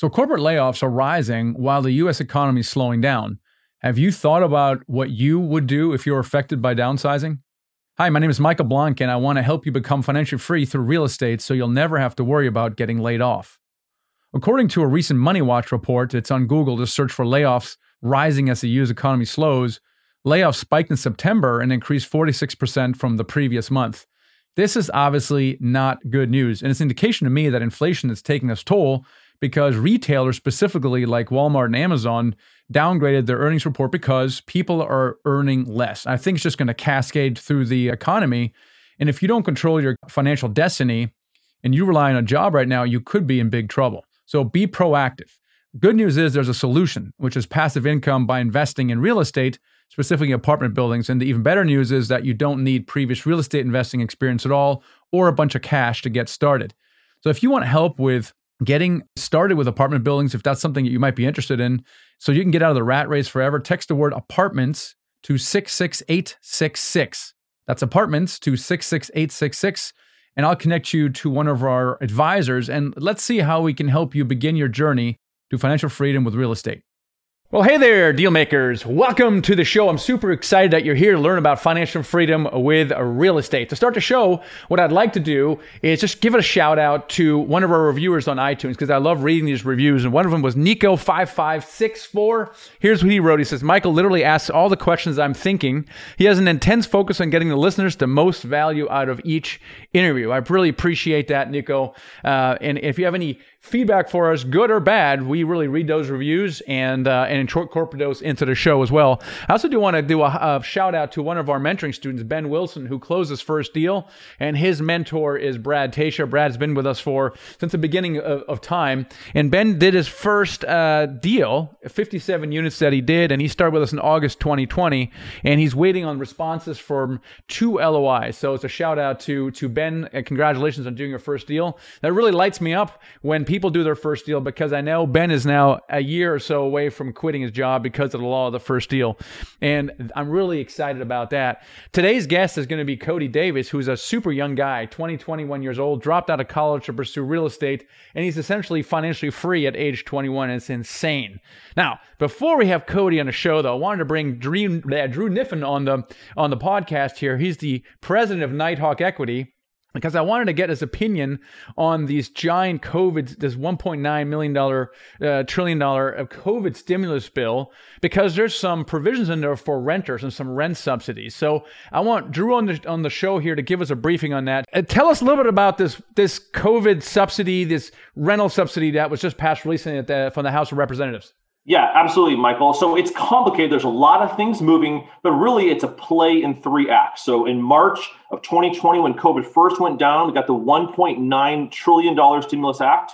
So, corporate layoffs are rising while the US economy is slowing down. Have you thought about what you would do if you're affected by downsizing? Hi, my name is Michael Blank, and I want to help you become financially free through real estate so you'll never have to worry about getting laid off. According to a recent Money Watch report, it's on Google to search for layoffs rising as the US economy slows. Layoffs spiked in September and increased 46% from the previous month. This is obviously not good news, and it's an indication to me that inflation is taking its toll because retailers, specifically like Walmart and Amazon, downgraded their earnings report because people are earning less. I think it's just going to cascade through the economy. And if you don't control your financial destiny and you rely on a job right now, you could be in big trouble. So be proactive. Good news is there's a solution, which is passive income by investing in real estate, specifically apartment buildings. And the even better news is that you don't need previous real estate investing experience at all or a bunch of cash to get started. So if you want help with getting started with apartment buildings, if that's something that you might be interested in, so you can get out of the rat race forever, text the word apartments to 66866. That's apartments to 66866. And I'll connect you to one of our advisors. And let's see how we can help you begin your journey to financial freedom with real estate. Well, hey there, deal makers. Welcome to the show. I'm super excited that you're here to learn about financial freedom with real estate. To start the show, what I'd like to do is just give a shout out to one of our reviewers on iTunes because I love reading these reviews. And one of them was Nico5564. Here's what he wrote He says, Michael literally asks all the questions I'm thinking. He has an intense focus on getting the listeners the most value out of each interview. I really appreciate that, Nico. Uh, and if you have any feedback for us, good or bad. We really read those reviews and uh, and incorporate those into the show as well. I also do want to do a, a, shout out to one of our mentoring students, Ben Wilson, who closed his first deal, and his mentor is Brad Tasha. Brad's been with us for since the beginning of, of time, and Ben did his first uh, deal, 57 units that he did, and he started with us in August 2020, and he's waiting on responses from two LOIs. So it's a shout out to to Ben, and congratulations on doing your first deal. That really lights me up when people do their first deal because I know Ben is now a year or so away from quitting his job because of the law of the first deal. And I'm really excited about that. Today's guest is going to be Cody Davis, who's a super young guy, 20, 21 years old, dropped out of college to pursue real estate, and he's essentially financially free at age 21. It's insane. Now, before we have Cody on the show, though, I wanted to bring Drew, uh, Drew Kniffin on the on the podcast here. He's the president of Nighthawk Equity because I wanted to get his opinion on these giant COVID, this 1.9 million dollar, uh, trillion dollar COVID stimulus bill, because there's some provisions in there for renters and some rent subsidies. So I want Drew on the on the show here to give us a briefing on that. Uh, tell us a little bit about this this COVID subsidy, this rental subsidy that was just passed recently the, from the House of Representatives. Yeah, absolutely, Michael. So it's complicated. There's a lot of things moving, but really it's a play in three acts. So in March of 2020, when COVID first went down, we got the $1.9 trillion stimulus act.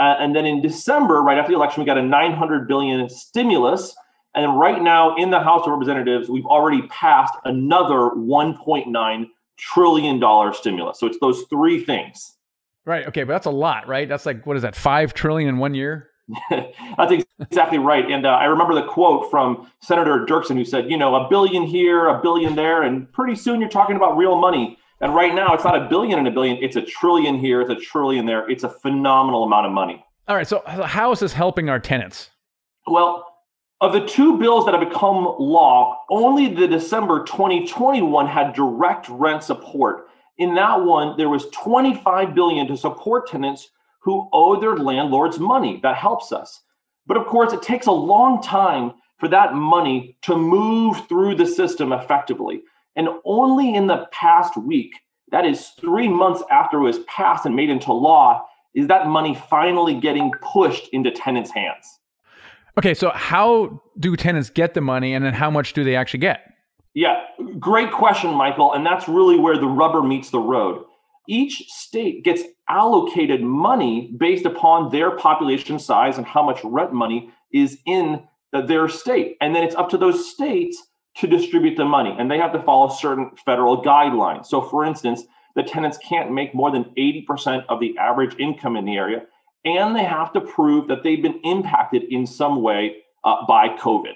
Uh, and then in December, right after the election, we got a 900 billion stimulus. And right now in the House of Representatives, we've already passed another 1.9 trillion dollar stimulus. So it's those three things. Right. Okay, but that's a lot, right? That's like what is that? 5 trillion in 1 year? That's exactly right. And uh, I remember the quote from Senator Dirksen who said, you know, a billion here, a billion there, and pretty soon you're talking about real money. And right now, it's not a billion and a billion, it's a trillion here, it's a trillion there. It's a phenomenal amount of money. All right. So, how is this helping our tenants? Well, of the two bills that have become law, only the December 2021 had direct rent support. In that one, there was 25 billion to support tenants who owe their landlords money. That helps us. But of course, it takes a long time for that money to move through the system effectively. And only in the past week, that is three months after it was passed and made into law, is that money finally getting pushed into tenants' hands. Okay, so how do tenants get the money and then how much do they actually get? Yeah, great question, Michael. And that's really where the rubber meets the road each state gets allocated money based upon their population size and how much rent money is in their state. And then it's up to those states to distribute the money. And they have to follow certain federal guidelines. So, for instance, the tenants can't make more than 80% of the average income in the area. And they have to prove that they've been impacted in some way uh, by COVID.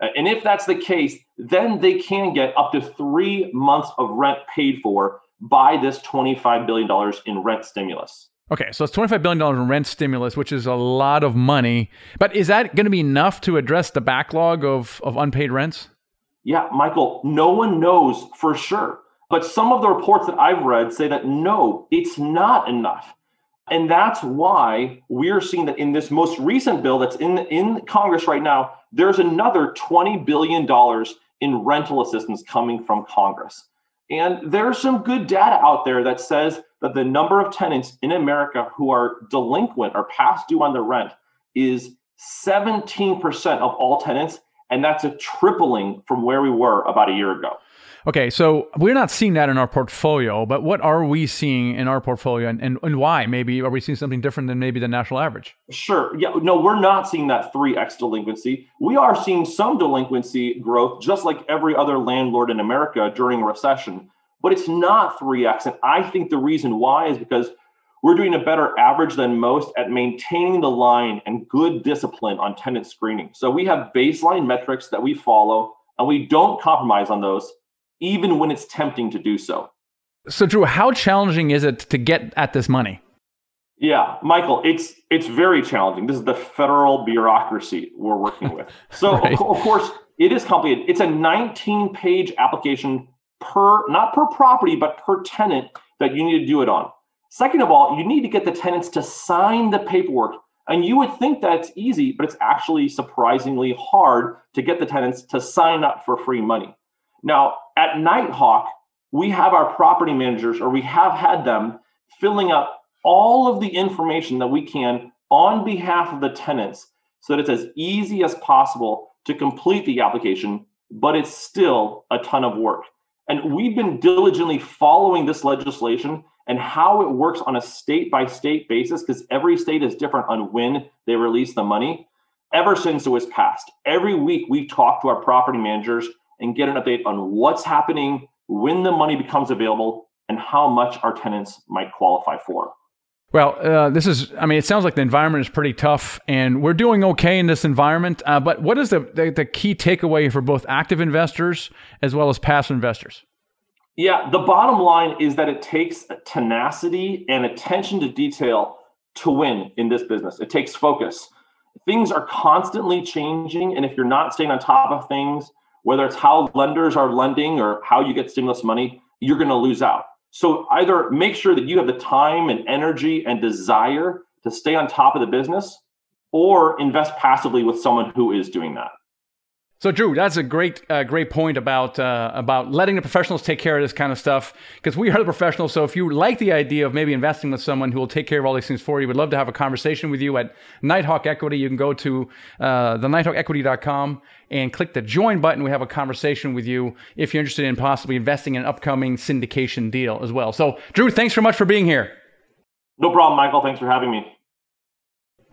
And if that's the case, then they can get up to three months of rent paid for by this $25 billion in rent stimulus. Okay, so it's $25 billion in rent stimulus, which is a lot of money. But is that going to be enough to address the backlog of, of unpaid rents? Yeah, Michael, no one knows for sure. But some of the reports that I've read say that no, it's not enough. And that's why we're seeing that in this most recent bill that's in, in Congress right now, there's another $20 billion in rental assistance coming from Congress. And there's some good data out there that says that the number of tenants in America who are delinquent or past due on their rent is 17% of all tenants. And that's a tripling from where we were about a year ago. Okay, so we're not seeing that in our portfolio, but what are we seeing in our portfolio and, and, and why? Maybe are we seeing something different than maybe the national average? Sure. Yeah, no, we're not seeing that 3x delinquency. We are seeing some delinquency growth, just like every other landlord in America during a recession, but it's not 3x. And I think the reason why is because we're doing a better average than most at maintaining the line and good discipline on tenant screening. So we have baseline metrics that we follow, and we don't compromise on those even when it's tempting to do so. So, Drew, how challenging is it to get at this money? Yeah, Michael, it's it's very challenging. This is the federal bureaucracy we're working with. So, right. of, of course, it is complicated. It's a 19-page application per not per property, but per tenant that you need to do it on. Second of all, you need to get the tenants to sign the paperwork. And you would think that's easy, but it's actually surprisingly hard to get the tenants to sign up for free money. Now, at Nighthawk, we have our property managers, or we have had them filling up all of the information that we can on behalf of the tenants so that it's as easy as possible to complete the application, but it's still a ton of work. And we've been diligently following this legislation and how it works on a state by state basis, because every state is different on when they release the money, ever since it was passed. Every week we talk to our property managers and get an update on what's happening, when the money becomes available, and how much our tenants might qualify for. Well, uh, this is, I mean, it sounds like the environment is pretty tough and we're doing okay in this environment. Uh, but what is the, the, the key takeaway for both active investors as well as passive investors? Yeah, the bottom line is that it takes tenacity and attention to detail to win in this business. It takes focus. Things are constantly changing. And if you're not staying on top of things, whether it's how lenders are lending or how you get stimulus money, you're going to lose out. So either make sure that you have the time and energy and desire to stay on top of the business or invest passively with someone who is doing that. So, Drew, that's a great, uh, great point about uh, about letting the professionals take care of this kind of stuff because we are the professionals. So, if you like the idea of maybe investing with someone who will take care of all these things for you, we'd love to have a conversation with you at Nighthawk Equity. You can go to uh, the nighthawkequity.com and click the join button. We have a conversation with you if you're interested in possibly investing in an upcoming syndication deal as well. So, Drew, thanks so much for being here. No problem, Michael. Thanks for having me.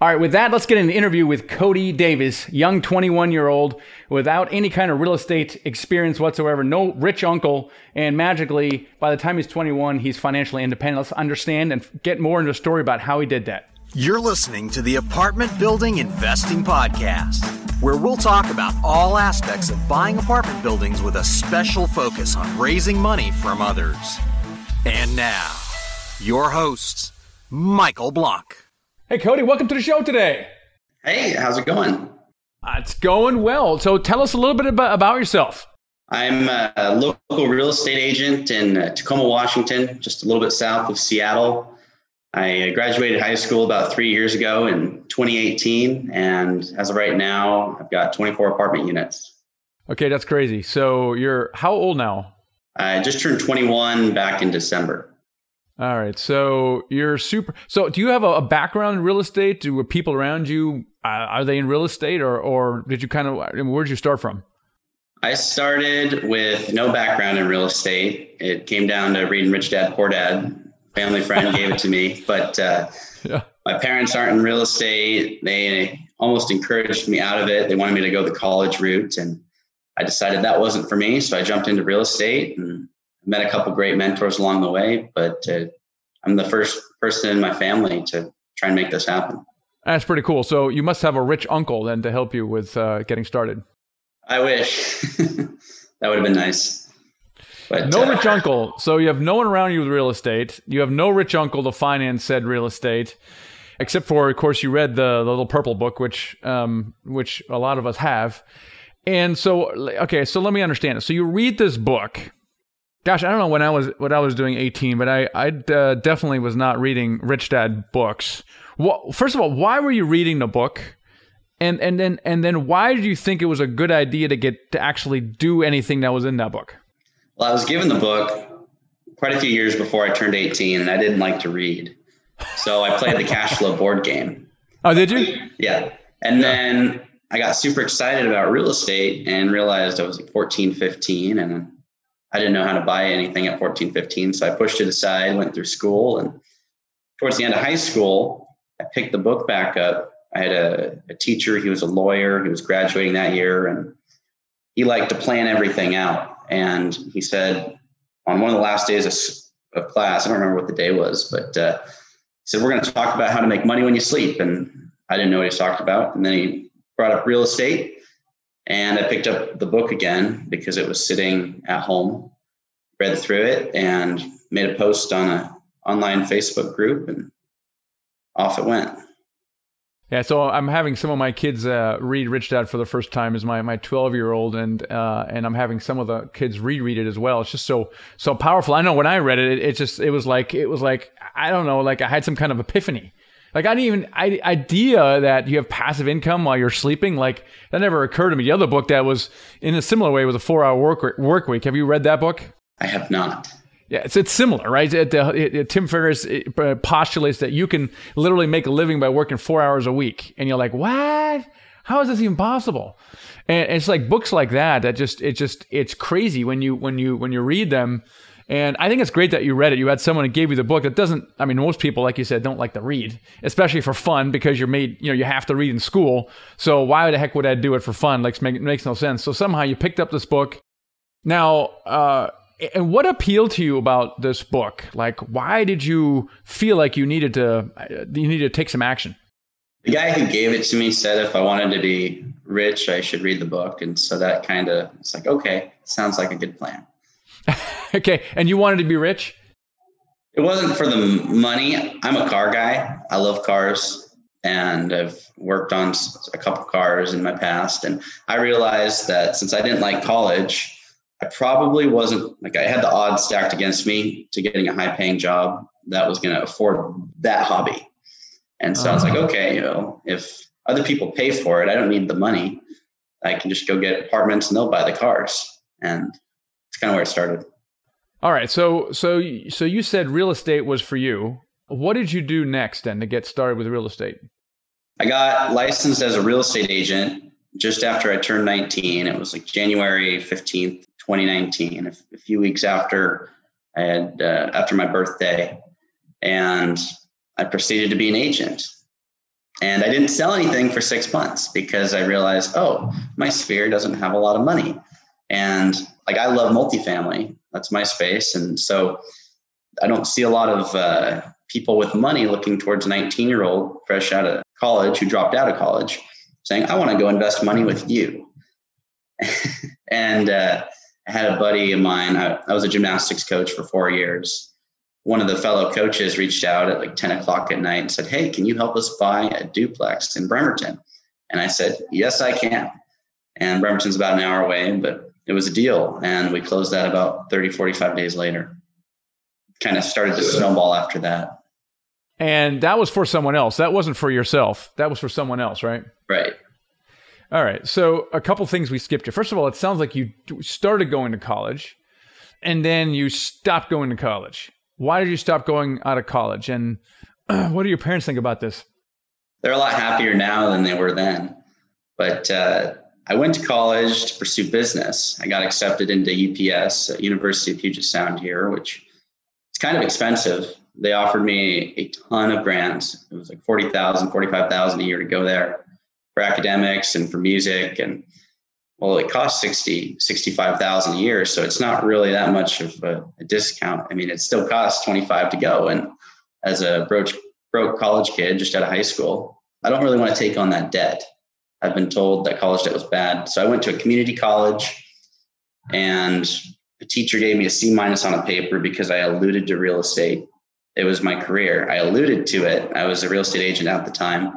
All right, with that, let's get an interview with Cody Davis, young 21 year old without any kind of real estate experience whatsoever, no rich uncle, and magically, by the time he's 21, he's financially independent. Let's understand and get more into the story about how he did that. You're listening to the Apartment Building Investing Podcast, where we'll talk about all aspects of buying apartment buildings with a special focus on raising money from others. And now, your host, Michael Blank. Hey, Cody, welcome to the show today. Hey, how's it going? Uh, it's going well. So tell us a little bit about, about yourself. I'm a local real estate agent in uh, Tacoma, Washington, just a little bit south of Seattle. I uh, graduated high school about three years ago in 2018. And as of right now, I've got 24 apartment units. Okay, that's crazy. So you're how old now? I just turned 21 back in December. All right. So you're super. So do you have a, a background in real estate? Do people around you uh, are they in real estate, or or did you kind of I mean, where did you start from? I started with no background in real estate. It came down to reading Rich Dad Poor Dad. Family friend gave it to me, but uh, yeah. my parents aren't in real estate. They almost encouraged me out of it. They wanted me to go the college route, and I decided that wasn't for me. So I jumped into real estate and met a couple great mentors along the way, but uh, I'm the first person in my family to try and make this happen. That's pretty cool. So you must have a rich uncle then to help you with uh, getting started. I wish that would have been nice. But, no uh, rich uncle. So you have no one around you with real estate. You have no rich uncle to finance said real estate, except for, of course, you read the, the little purple book, which um, which a lot of us have. And so, okay, so let me understand it. So you read this book. Gosh, I don't know when I was what I was doing 18, but I I uh, definitely was not reading Rich Dad books. Well, first of all, why were you reading the book? And and then and then why did you think it was a good idea to get to actually do anything that was in that book? Well, I was given the book quite a few years before I turned 18, and I didn't like to read. So I played the cash flow board game. Oh, did you? Yeah. And then I got super excited about real estate and realized I was like 14, 15, and I didn't know how to buy anything at 14, 15. So I pushed it aside, went through school. And towards the end of high school, I picked the book back up. I had a, a teacher, he was a lawyer, he was graduating that year, and he liked to plan everything out. And he said on one of the last days of, of class, I don't remember what the day was, but uh, he said, We're going to talk about how to make money when you sleep. And I didn't know what he was talking about. And then he brought up real estate. And I picked up the book again because it was sitting at home, read through it, and made a post on a online Facebook group, and off it went. Yeah, so I'm having some of my kids uh, read Rich Dad for the first time. Is my my 12 year old, and uh, and I'm having some of the kids reread it as well. It's just so so powerful. I know when I read it, it, it just it was like it was like I don't know, like I had some kind of epiphany. Like I didn't even I, idea that you have passive income while you're sleeping. Like that never occurred to me. The other book that was in a similar way was a four hour work work week. Have you read that book? I have not. Yeah, it's, it's similar, right? It, it, it, Tim Ferriss uh, postulates that you can literally make a living by working four hours a week, and you're like, what? How is this even possible? And it's like books like that that just it just it's crazy when you when you when you read them. And I think it's great that you read it. You had someone who gave you the book that doesn't, I mean, most people, like you said, don't like to read, especially for fun because you're made, you know, you have to read in school. So why the heck would I do it for fun? Like, it makes no sense. So somehow you picked up this book. Now, uh, and what appealed to you about this book? Like, why did you feel like you needed to you needed to take some action? The guy who gave it to me said if I wanted to be rich, I should read the book, and so that kind of it's like okay, sounds like a good plan. okay, and you wanted to be rich? It wasn't for the money. I'm a car guy. I love cars, and I've worked on a couple cars in my past, and I realized that since I didn't like college I probably wasn't like I had the odds stacked against me to getting a high paying job that was going to afford that hobby. And so uh-huh. I was like, uh-huh. okay, you know, if other people pay for it, I don't need the money. I can just go get apartments and they'll buy the cars. And it's kind of where it started. All right. So, so, so you said real estate was for you. What did you do next then to get started with real estate? I got licensed as a real estate agent just after I turned 19. It was like January 15th, 2019, a, few weeks after I had uh, after my birthday, and I proceeded to be an agent. And I didn't sell anything for six months because I realized, oh, my sphere doesn't have a lot of money, and like I love multifamily, that's my space, and so I don't see a lot of uh, people with money looking towards a 19 year old fresh out of college who dropped out of college saying, I want to go invest money with you. and uh, I had a buddy of mine, I, I, was a gymnastics coach for four years. One of the fellow coaches reached out at like 10 o'clock at night and said, Hey, can you help us buy a duplex in Bremerton? And I said, Yes, I can. And Bremerton's about an hour away, but it was a deal. And we closed that about 30, 45 days later. Kind of started to snowball after that. And that was for someone else. That wasn't for yourself. That was for someone else, right? Right. All right. So a couple things we skipped here. First of all, it sounds like you started going to college, and then you stopped going to college. Why did you stop going out of college? And uh, what do your parents think about this? They're a lot happier now than they were then. But uh, I went to college to pursue business. I got accepted into UPS, University of Puget Sound here, which is kind of expensive. They offered me a ton of grants. It was like 40,000, 45,000 a year to go there for academics and for music and well it costs 60 65000 a year so it's not really that much of a, a, discount i mean it still costs 25 to go and as a broke, broke college kid just out of high school i don't really want to take on that debt i've been told that college debt was bad so i went to a community college and a teacher gave me a C minus on a paper because I alluded to real estate. It was my career. I alluded to it. I was a real estate agent at the time.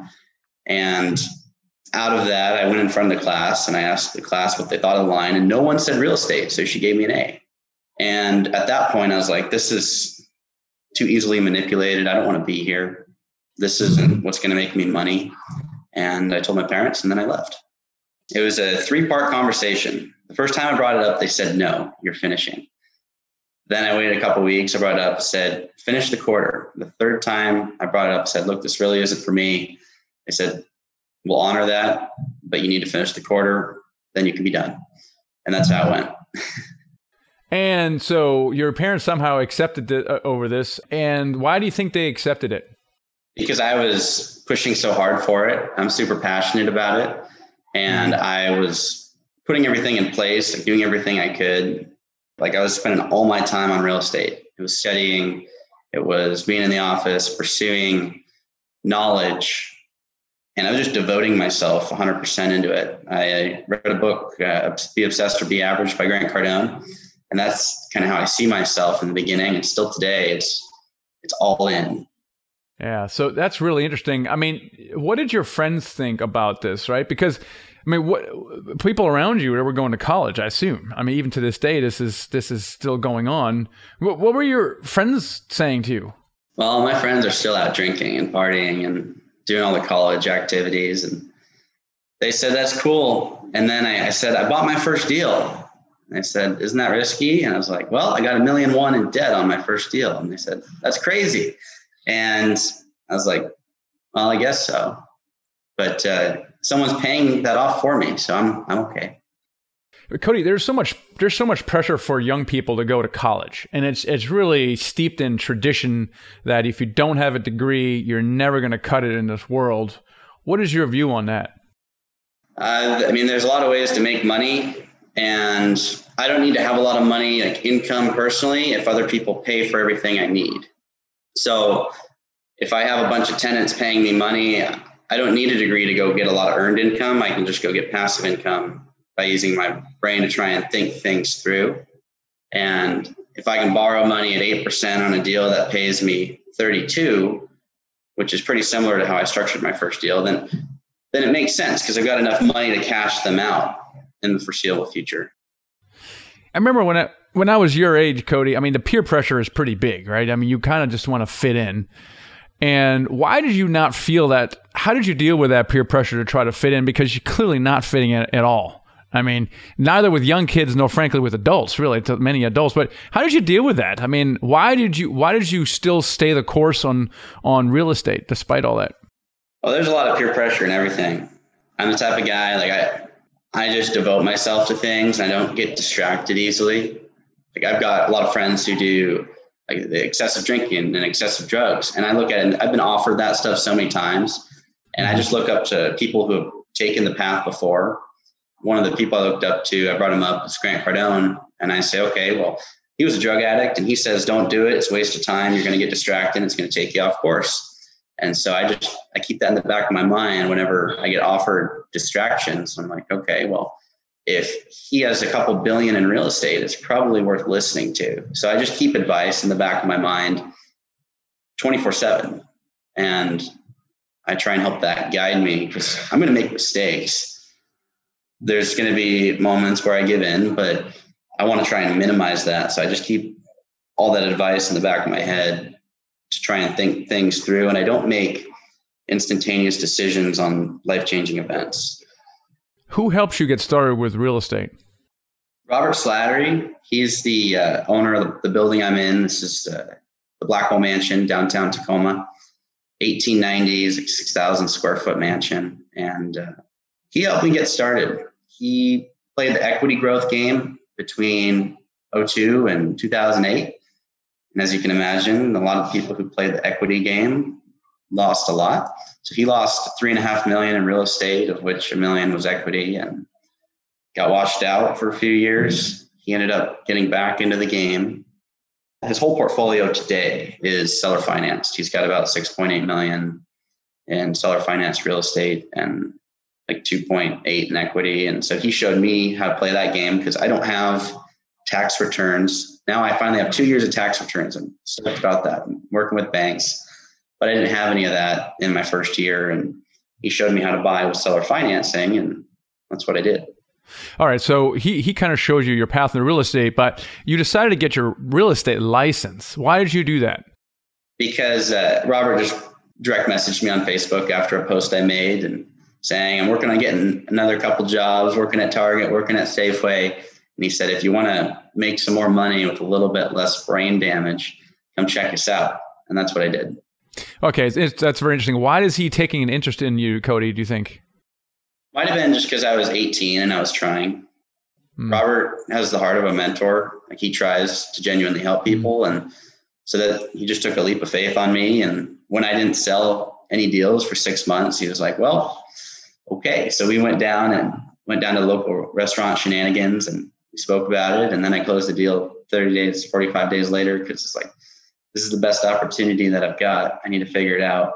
And out of that, I went in front of the class and I asked the class what they thought of the line, and no one said real estate. So she gave me an A. And at that point, I was like, this is too easily manipulated. I don't want to be here. This isn't what's going to make me money. And I told my parents, and then I left. It was a three part conversation. The first time I brought it up, they said, no, you're finishing. Then I waited a couple weeks. I brought it up, said, finish the quarter. The third time I brought it up, said, look, this really isn't for me. They said, we'll honor that, but you need to finish the quarter. Then you can be done. And that's how it went. and so your parents somehow accepted uh, over this. And why do you think they accepted it? Because I was pushing so hard for it. I'm super passionate about it. And mm-hmm. I was putting everything in place, like doing everything I could. Like I was spending all my time on real estate. It was studying, it was being in the office, pursuing knowledge. And I was just devoting myself 100% into it. I read a book, uh, Be Obsessed or Be Average by Grant Cardone. And that's kind of how I see myself in the beginning. And still today, it's it's all in. Yeah, so that's really interesting. I mean, what did your friends think about this, right? Because I mean, what people around you were going to college, I assume. I mean, even to this day, this is this is still going on. What, what were your friends saying to you? Well, my friends are still out drinking and partying and doing all the college activities, and they said that's cool. And then I, I said I bought my first deal. They said, "Isn't that risky?" And I was like, "Well, I got a million one in debt on my first deal." And they said, "That's crazy." And I was like, "Well, I guess so." But uh, someone's paying that off for me, so I'm I'm okay. Cody, there's so much there's so much pressure for young people to go to college, and it's it's really steeped in tradition that if you don't have a degree, you're never going to cut it in this world. What is your view on that? Uh, I mean, there's a lot of ways to make money, and I don't need to have a lot of money, like income personally, if other people pay for everything I need. So, if I have a bunch of tenants paying me money, I don't need a degree to go get a lot of earned income. I can just go get passive income by using my brain to try and think things through. And if I can borrow money at 8% on a deal that pays me 32, which is pretty similar to how I structured my first deal, then then it makes sense because I've got enough money to cash them out in the foreseeable future. I remember when I when I was your age, Cody. I mean, the peer pressure is pretty big, right? I mean, you kind of just want to fit in. And why did you not feel that? How did you deal with that peer pressure to try to fit in? Because you're clearly not fitting in at all. I mean, neither with young kids nor frankly with adults, really, to many adults. But how did you deal with that? I mean, why did you why did you still stay the course on on real estate despite all that? Well, there's a lot of peer pressure and everything. I'm the type of guy like I I just devote myself to things. I don't get distracted easily. Like I've got a lot of friends who do like the excessive drinking and excessive drugs. And I look at it and I've been offered that stuff so many times. And I just look up to people who have taken the path before. One of the people I looked up to, I brought him up, is Grant Cardone. And I say, okay, well, he was a drug addict and he says, don't do it. It's a waste of time. You're going to get distracted. It's going to take you off course. And so I just, I keep that in the back of my mind whenever I get offered distractions. I'm like, okay, well, if he has a couple billion in real estate, it's probably worth listening to. So I just keep advice in the back of my mind 24 7. And I try and help that guide me because I'm going to make mistakes. There's going to be moments where I give in, but I want to try and minimize that. So I just keep all that advice in the back of my head to try and think things through. And I don't make instantaneous decisions on life changing events. Who helps you get started with real estate? Robert Slattery. He's the uh, owner of the, building I'm in. This is uh, the Blackwell Mansion, downtown Tacoma. 1890s, like 6,000 square foot mansion. And uh, he helped me get started. He played the equity growth game between 02 and 2008. And as you can imagine, a lot of people who played the equity game lost a lot. So he lost three and a half million in real estate, of which a million was equity, and got washed out for a few years. He ended up getting back into the game. His whole portfolio today is seller financed. He's got about 6.8 million in seller financed real estate and like 2.8 in equity. And so he showed me how to play that game because I don't have tax returns. Now I finally have two years of tax returns. I'm stoked about that. I'm working with banks, but I didn't have any of that in my first year. And he showed me how to buy with seller financing, and that's what I did. All right, so he he kind of shows you your path in real estate, but you decided to get your real estate license. Why did you do that? Because uh, Robert just direct messaged me on Facebook after a post I made and saying I'm working on getting another couple jobs, working at Target, working at Safeway, and he said if you want to make some more money with a little bit less brain damage, come check us out, and that's what I did. Okay, it's, that's very interesting. Why is he taking an interest in you, Cody? Do you think? Might have been just because I was 18 and I was trying. Mm. Robert has the heart of a mentor. Like he tries to genuinely help hmm. people. Mm. And so that he just took a leap of faith on me. And when I didn't sell any deals for six months, he was like, well, okay. So we went down and went down to local restaurant shenanigans and we spoke about it. And then I closed the deal 30 days, 45 days later, because it's like, this is the best opportunity that I've got. I need to figure it out.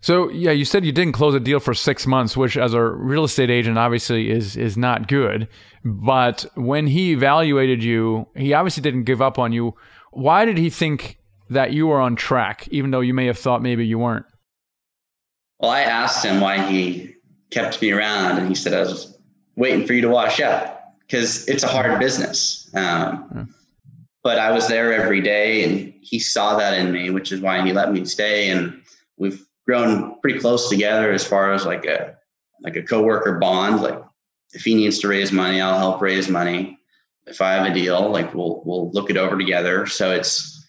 So yeah, you said you didn't close a deal for six months, which as a real estate agent obviously is is not good. But when he evaluated you, he obviously didn't give up on you. Why did he think that you were on track, even though you may have thought maybe you weren't? Well, I asked him why he kept me around, and he said I was waiting for you to wash up because it's a hard business. Um, yeah. But I was there every day, and he saw that in me, which is why he let me stay. And we've grown pretty close together as far as like a like a coworker bond. Like if he needs to raise money, I'll help raise money. If I have a deal, like we'll we'll look it over together. So it's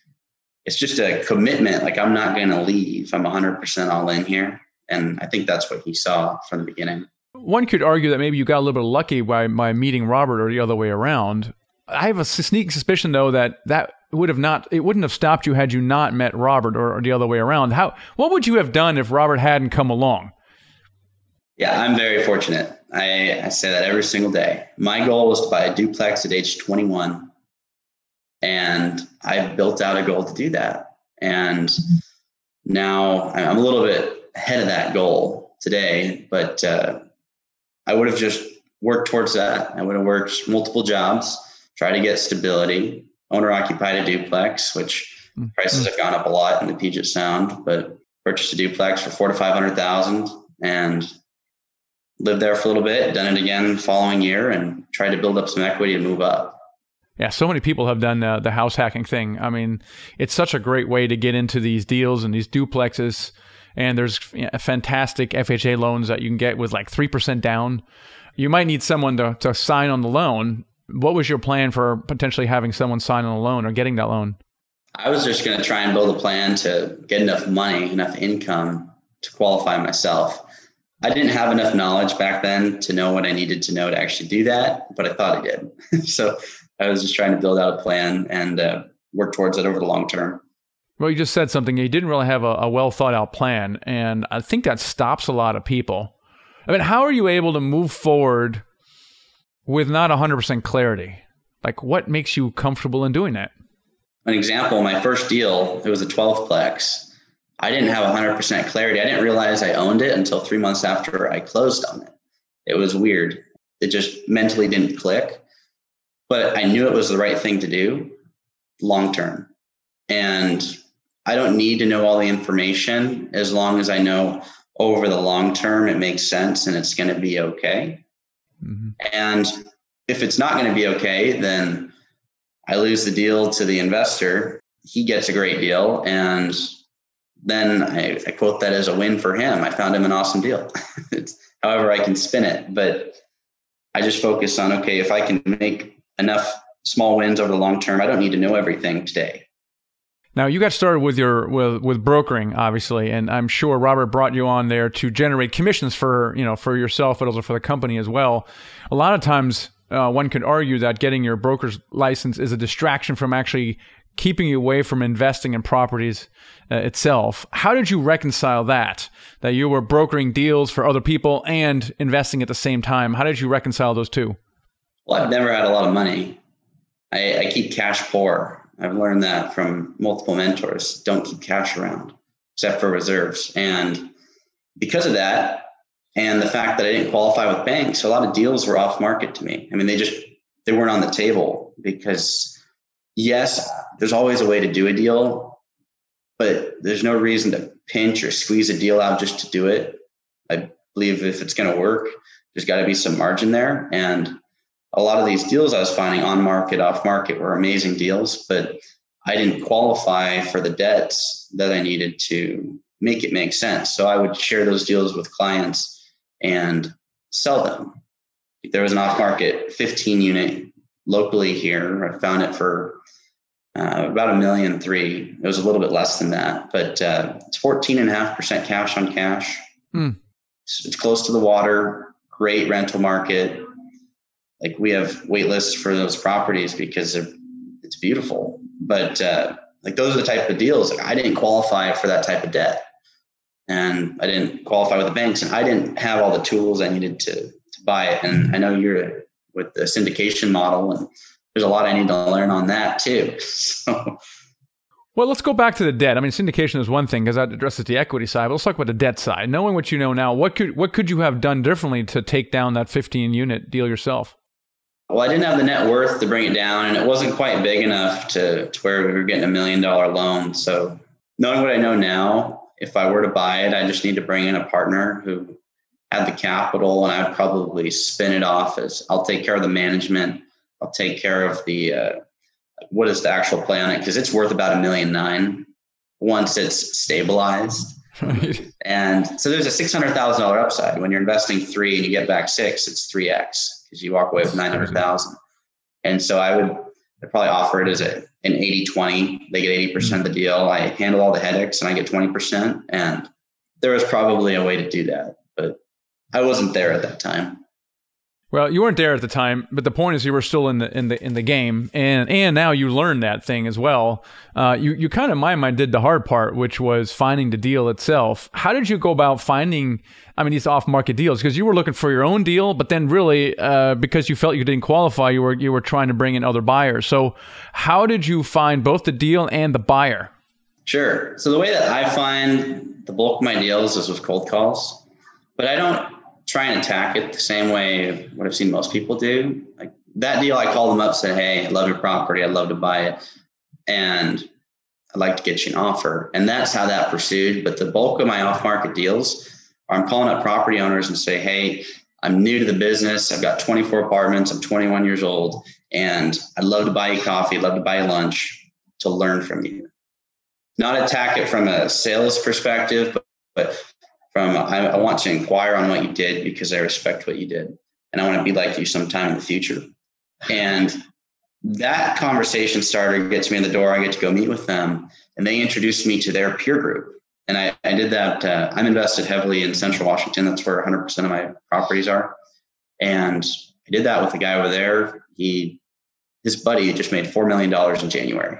it's just a commitment. Like I'm not going to leave. I'm 100% all in here, and I think that's what he saw from the beginning. One could argue that maybe you got a little bit lucky by by meeting Robert, or the other way around. I have a sneaking suspicion though that that would have not it wouldn't have stopped you had you not met Robert or, or, the other way around. How what would you have done if Robert hadn't come along? Yeah, I'm very fortunate. I, I say that every single day. My goal was to buy a duplex at age 21. And I've built out a goal to do that. And now I'm a little bit ahead of that goal today, but uh, I would have just worked towards that. I would have worked multiple jobs, try to get stability, owner occupied a duplex, which mm-hmm. prices have gone up a lot in the Puget Sound, but purchased a duplex for four to five hundred thousand and lived there for a little bit, done it again the following year, and tried to build up some equity and move up. Yeah, so many people have done uh, the house hacking thing. I mean, it's such a great way to get into these deals and these duplexes. And there's you know, fantastic FHA loans that you can get with like 3% down. You might need someone to, to sign on the loan, what was your plan for potentially having someone sign on a loan or getting that loan? I was just going to try and build a plan to get enough money, enough income to qualify myself. I didn't have enough knowledge back then to know what I needed to know to actually do that, but I thought I did. so I was just trying to build out a plan and uh, work towards it over the long term. Well, you just said something. You didn't really have a, a well thought out plan. And I think that stops a lot of people. I mean, how are you able to move forward with not 100% clarity? Like, what makes you comfortable in doing that? An example my first deal, it was a 12 plex. I didn't have 100% clarity. I didn't realize I owned it until three months after I closed on it. It was weird. It just mentally didn't click, but I knew it was the right thing to do long term. And I don't need to know all the information as long as I know over the long term it makes sense and it's going to be okay. Mm-hmm. And if it's not going to be okay, then I lose the deal to the investor. He gets a great deal. And then I, I quote that as a win for him. I found him an awesome deal. it's however I can spin it. But I just focus on okay, if I can make enough small wins over the long term, I don't need to know everything today. Now you got started with your with with brokering, obviously, and I'm sure Robert brought you on there to generate commissions for you know for yourself, but also for the company as well. A lot of times, uh, one could argue that getting your broker's license is a distraction from actually keeping you away from investing in properties uh, itself. How did you reconcile that? That you were brokering deals for other people and investing at the same time. How did you reconcile those two? Well, I've never had a lot of money. I, I keep cash poor. I've learned that from multiple mentors. Don't keep cash around except for reserves. And because of that, and the fact that I didn't qualify with banks, a lot of deals were off market to me. I mean, they just they weren't on the table because yes, there's always a way to do a deal, but there's no reason to pinch or squeeze a deal out just to do it. I believe if it's going to work, there's got to be some margin there. And a lot of these deals I was finding on market, off market were amazing deals, but I didn't qualify for the debts that I needed to make it make sense. So I would share those deals with clients and sell them. There was an off market 15 unit locally here. I found it for uh, about a million three. It was a little bit less than that, but uh, it's 14 and a half percent cash on cash. It's, it's, close to the water, great rental market. Like we have wait lists for those properties because it's beautiful. But uh, like those are the type of deals. Like I didn't qualify for that type of debt, and I didn't qualify with the banks, and I didn't have all the tools I needed to to buy it. And I know you're with the syndication model and there's a lot I need to learn on that too. So. Well, let's go back to the debt. I mean, syndication is one thing because that addresses the equity side. But let's talk about the debt side. Knowing what you know now, what could what could you have done differently to take down that 15 unit deal yourself? Well, I didn't have the net worth to bring it down, and it wasn't quite big enough to, to where we were getting a million dollar loan. So, knowing what I know now, if I were to buy it, I just need to bring in a partner who had the capital, and I'd probably spin it off as I'll take care of the management I'll take care of the uh, what is the actual play on it because it's worth about a million nine once it's stabilized. Right. And so there's a six hundred thousand dollar upside when you're investing three and you get back six. It's three x because you walk away with nine hundred thousand. And so I would I'd probably offer it as a an 80-20. They get 80% of the deal. I handle all the headaches and I get 20%. And there was probably a way to do that, but I wasn't there at that time. Well, you weren't there at the time, but the point is you were still in the in the in the game, and and now you learned that thing as well. Uh, you you kind of my mind did the hard part, which was finding the deal itself. How did you go about finding? I mean, these off market deals because you were looking for your own deal, but then really uh, because you felt you didn't qualify, you were you were trying to bring in other buyers. So, how did you find both the deal and the buyer? Sure. So the way that I find the bulk of my deals is with cold calls, but I don't try and attack it the same way what I've seen most people do. Like that deal, I called them up, said, Hey, I love your property. I'd love to buy it. And I'd like to get you an offer. And that's how that pursued. But the bulk of my off market deals I'm calling up property owners and say, Hey, I'm new to the business. I've got 24 apartments. I'm 21 years old and I'd love to buy you coffee. I'd love to buy you lunch to learn from you. Not attack it from a sales perspective, but, but from I, I want to inquire on what you did because I respect what you did and I want to be like you sometime in the future. And that conversation starter gets me in the door. I get to go meet with them, and they introduced me to their peer group. And I, I did that. Uh, I'm invested heavily in Central Washington. That's where 100% of my properties are. And I did that with a guy over there. He, his buddy, just made four million dollars in January.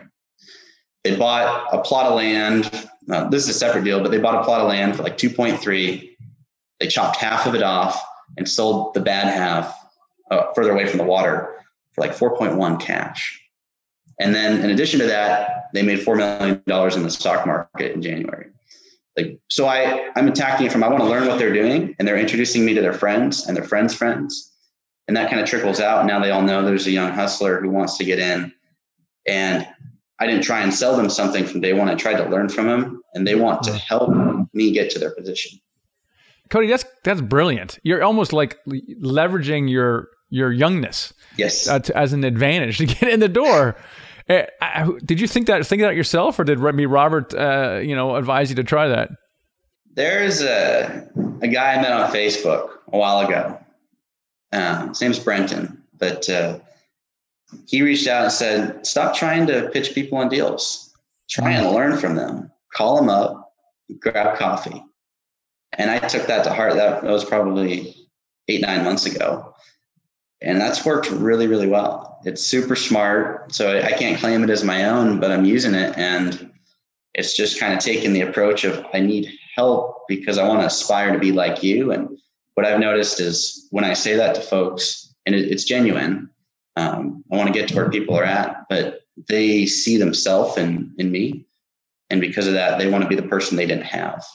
They bought a plot of land this is a separate deal, but they bought a plot of land for like 2.3. They chopped half of it off and sold the bad half uh, further away from the water for like 4.1 cash. And then in addition to that, they made $4 million in the stock market in January. Like, so I, I'm attacking it from, I want to learn what they're doing and they're introducing me to their friends and their friends' friends. And that kind of trickles out. Now they all know there's a young hustler who wants to get in. And I didn't try and sell them something from day one. I tried to learn from them, and they want to help me get to their position. Cody, that's that's brilliant. You're almost like leveraging your your youngness, yes, uh, to, as an advantage to get in the door. Uh, did you think that think that yourself, or did me Robert, uh, you know, advise you to try that? There's a a guy I met on Facebook a while ago. Uh, his name's Brenton, but uh, he reached out and said, stop trying to pitch people on deals. Try and learn from them. Call them up, grab coffee. And I took that to heart. That was probably eight, nine months ago. And that's worked really, really well. It's super smart. So I can't claim it as my own, but I'm using it. And it's just kind of taking the approach of I need help because I want to aspire to be like you. And what I've noticed is when I say that to folks, and it, it's genuine, um, I want to get to where people are at, but they see themselves in in me, and because of that, they want to be the person they didn't have.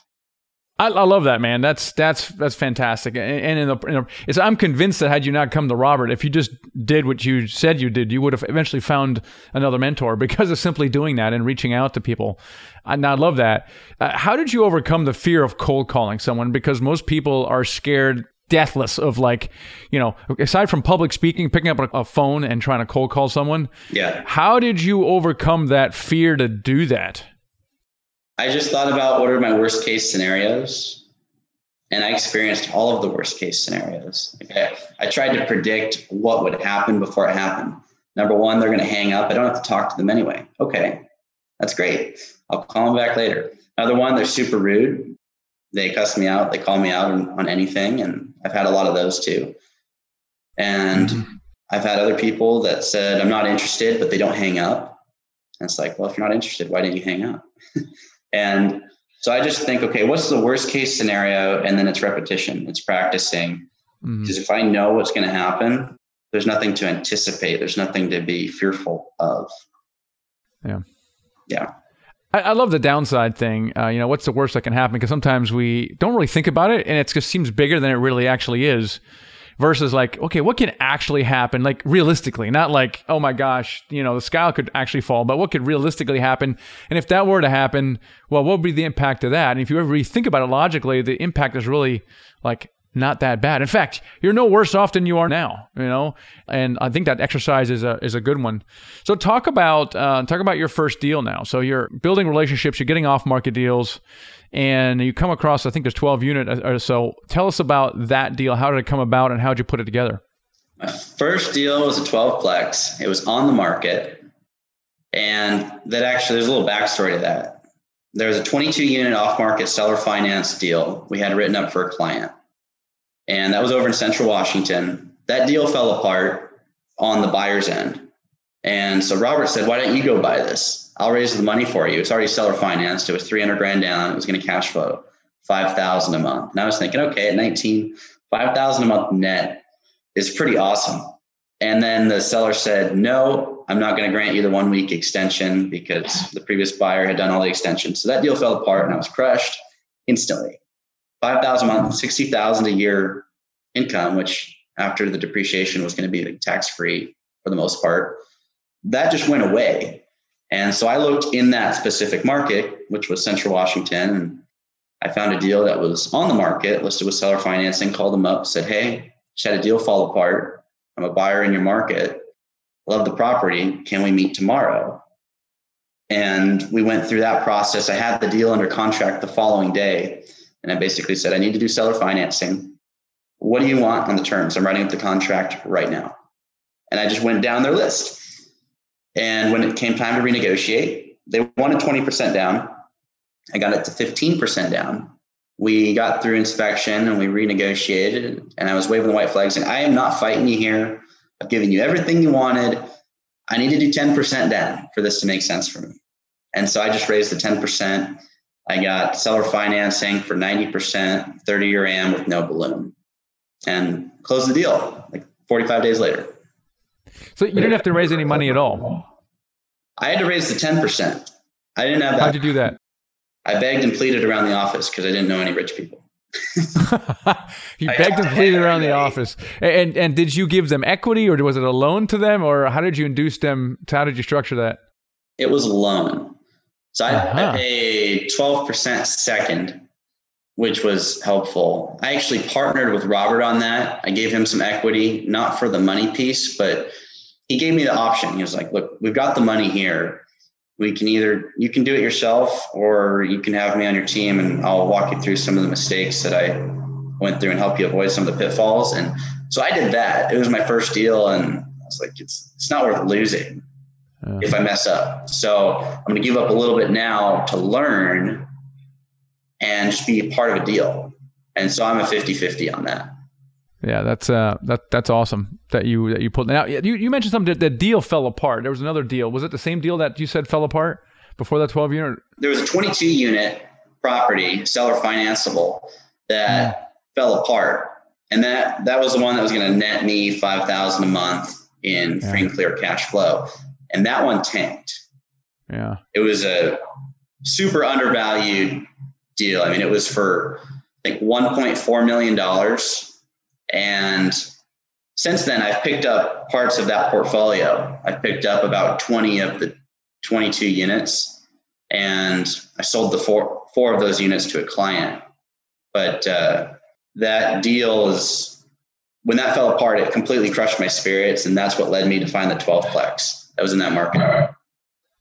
I, I, love that, man. That's that's that's fantastic. And, and in the, in the, I'm convinced that had you not come to Robert, if you just did what you said you did, you would have eventually found another mentor because of simply doing that and reaching out to people. And I love that. Uh, how did you overcome the fear of cold calling someone? Because most people are scared deathless of like, you know, aside from public speaking, picking up a, a phone and trying to cold call someone. Yeah. How did you overcome that fear to do that? I just thought about what are my worst case scenarios, and I experienced all of the worst case scenarios. I, I tried to predict what would happen before it happened. Number one, they're going to hang up. I don't have to talk to them anyway. Okay, that's great. I'll call them back later. Another one, they're super rude. They cuss me out. They call me out on, on anything, and I've had a lot of those too. And mm-hmm. I've had other people that said, I'm not interested, but they don't hang up. And it's like, well, if you're not interested, why didn't you hang up? And so I just think, okay, what's the worst case scenario? And then it's repetition, it's practicing. Mm-hmm. Because if I know what's going to happen, there's nothing to anticipate, there's nothing to be fearful of. Yeah. Yeah. I, I love the downside thing. Uh, you know, what's the worst that can happen? Because sometimes we don't really think about it and it just seems bigger than it really actually is versus like, okay, what can actually happen? Like realistically, not like, oh my gosh, you know, the sky could actually fall, but what could realistically happen? And if that were to happen, well, what would be the impact of that? And if you ever really think about it logically, the impact is really like not that bad. In fact, you're no worse off than you are now. You know, and I think that exercise is a is a good one. So talk about uh, talk about your first deal now. So you're building relationships, you're getting off market deals, and you come across I think there's 12 unit or so. Tell us about that deal. How did it come about, and how did you put it together? My first deal was a 12 plex. It was on the market, and that actually there's a little backstory to that. There was a 22 unit off market seller finance deal we had written up for a client and that was over in Central Washington. That deal fell apart on the buyer's end. And so Robert said, Why don't you go buy this? I'll raise the money for you. It's already seller financed. It was 300 grand down. It was going to cash flow 5,000 a month. And I was thinking, okay, at 19, 5,000 a month net is pretty awesome. And then the seller said, No, I'm not going to grant you the one week extension because the previous buyer had done all the extensions. So that deal fell apart and I was crushed instantly. 5,000 a month, 60,000 a year income, which after the depreciation was going to be tax free for the most part, that just went away. And so I looked in that specific market, which was Central Washington, and I found a deal that was on the market, listed with seller financing, called them up, said, Hey, just had a deal fall apart. I'm a buyer in your market. Love the property. Can we meet tomorrow? And we went through that process. I had the deal under contract the following day. And I basically said, I need to do seller financing. What do you want on the terms? I'm writing up the contract right now. And I just went down their list. And when it came time to renegotiate, they wanted 20% down. I got it to 15% down. We got through inspection and we renegotiated. And I was waving the white flag saying, I am not fighting you here. I've given you everything you wanted. I need to do 10% down for this to make sense for me. And so I just raised the 10%. I got seller financing for 90%, 30 year AM with no balloon and closed the deal like 45 days later. So you didn't have to raise any money at all? I had to raise the 10%. I didn't have that. How'd you do that? I begged and pleaded around the office because I didn't know any rich people. you begged and pleaded around the office. And and did you give them equity or was it a loan to them or how did you induce them? To, How did you structure that? It was a loan. So I, uh-huh. I paid 12% second, which was helpful. I actually partnered with Robert on that. I gave him some equity, not for the money piece, but he gave me the option. He was like, look, we've got the money here. We can either, you can do it yourself or you can have me on your team and I'll walk you through some of the mistakes that I went through and help you avoid some of the pitfalls. And so I did that. It was my first deal and I was like, it's, it's not worth losing if I mess up. So I'm going to give up a little bit now to learn and just be a part of a deal. And so I'm a 50-50 on that. Yeah, that's uh, that that's awesome that you that you pulled. Now you, you mentioned something that the deal fell apart. There was another deal. Was it the same deal that you said fell apart before that 12 unit? There was a 22 unit property, seller financeable, that mm. fell apart, and that that was the one that was going to net me 5,000 a month in yeah. free and clear cash flow and that one tanked. Yeah. It was a super undervalued deal. I mean, it was for I think 1.4 million dollars, and since then I've picked up parts of that portfolio. I've picked up about 20 of the 22 units, and I sold the four four of those units to a client. But uh, that deal is when that fell apart, it completely crushed my spirits, and that's what led me to find the 12 plex that was in that market.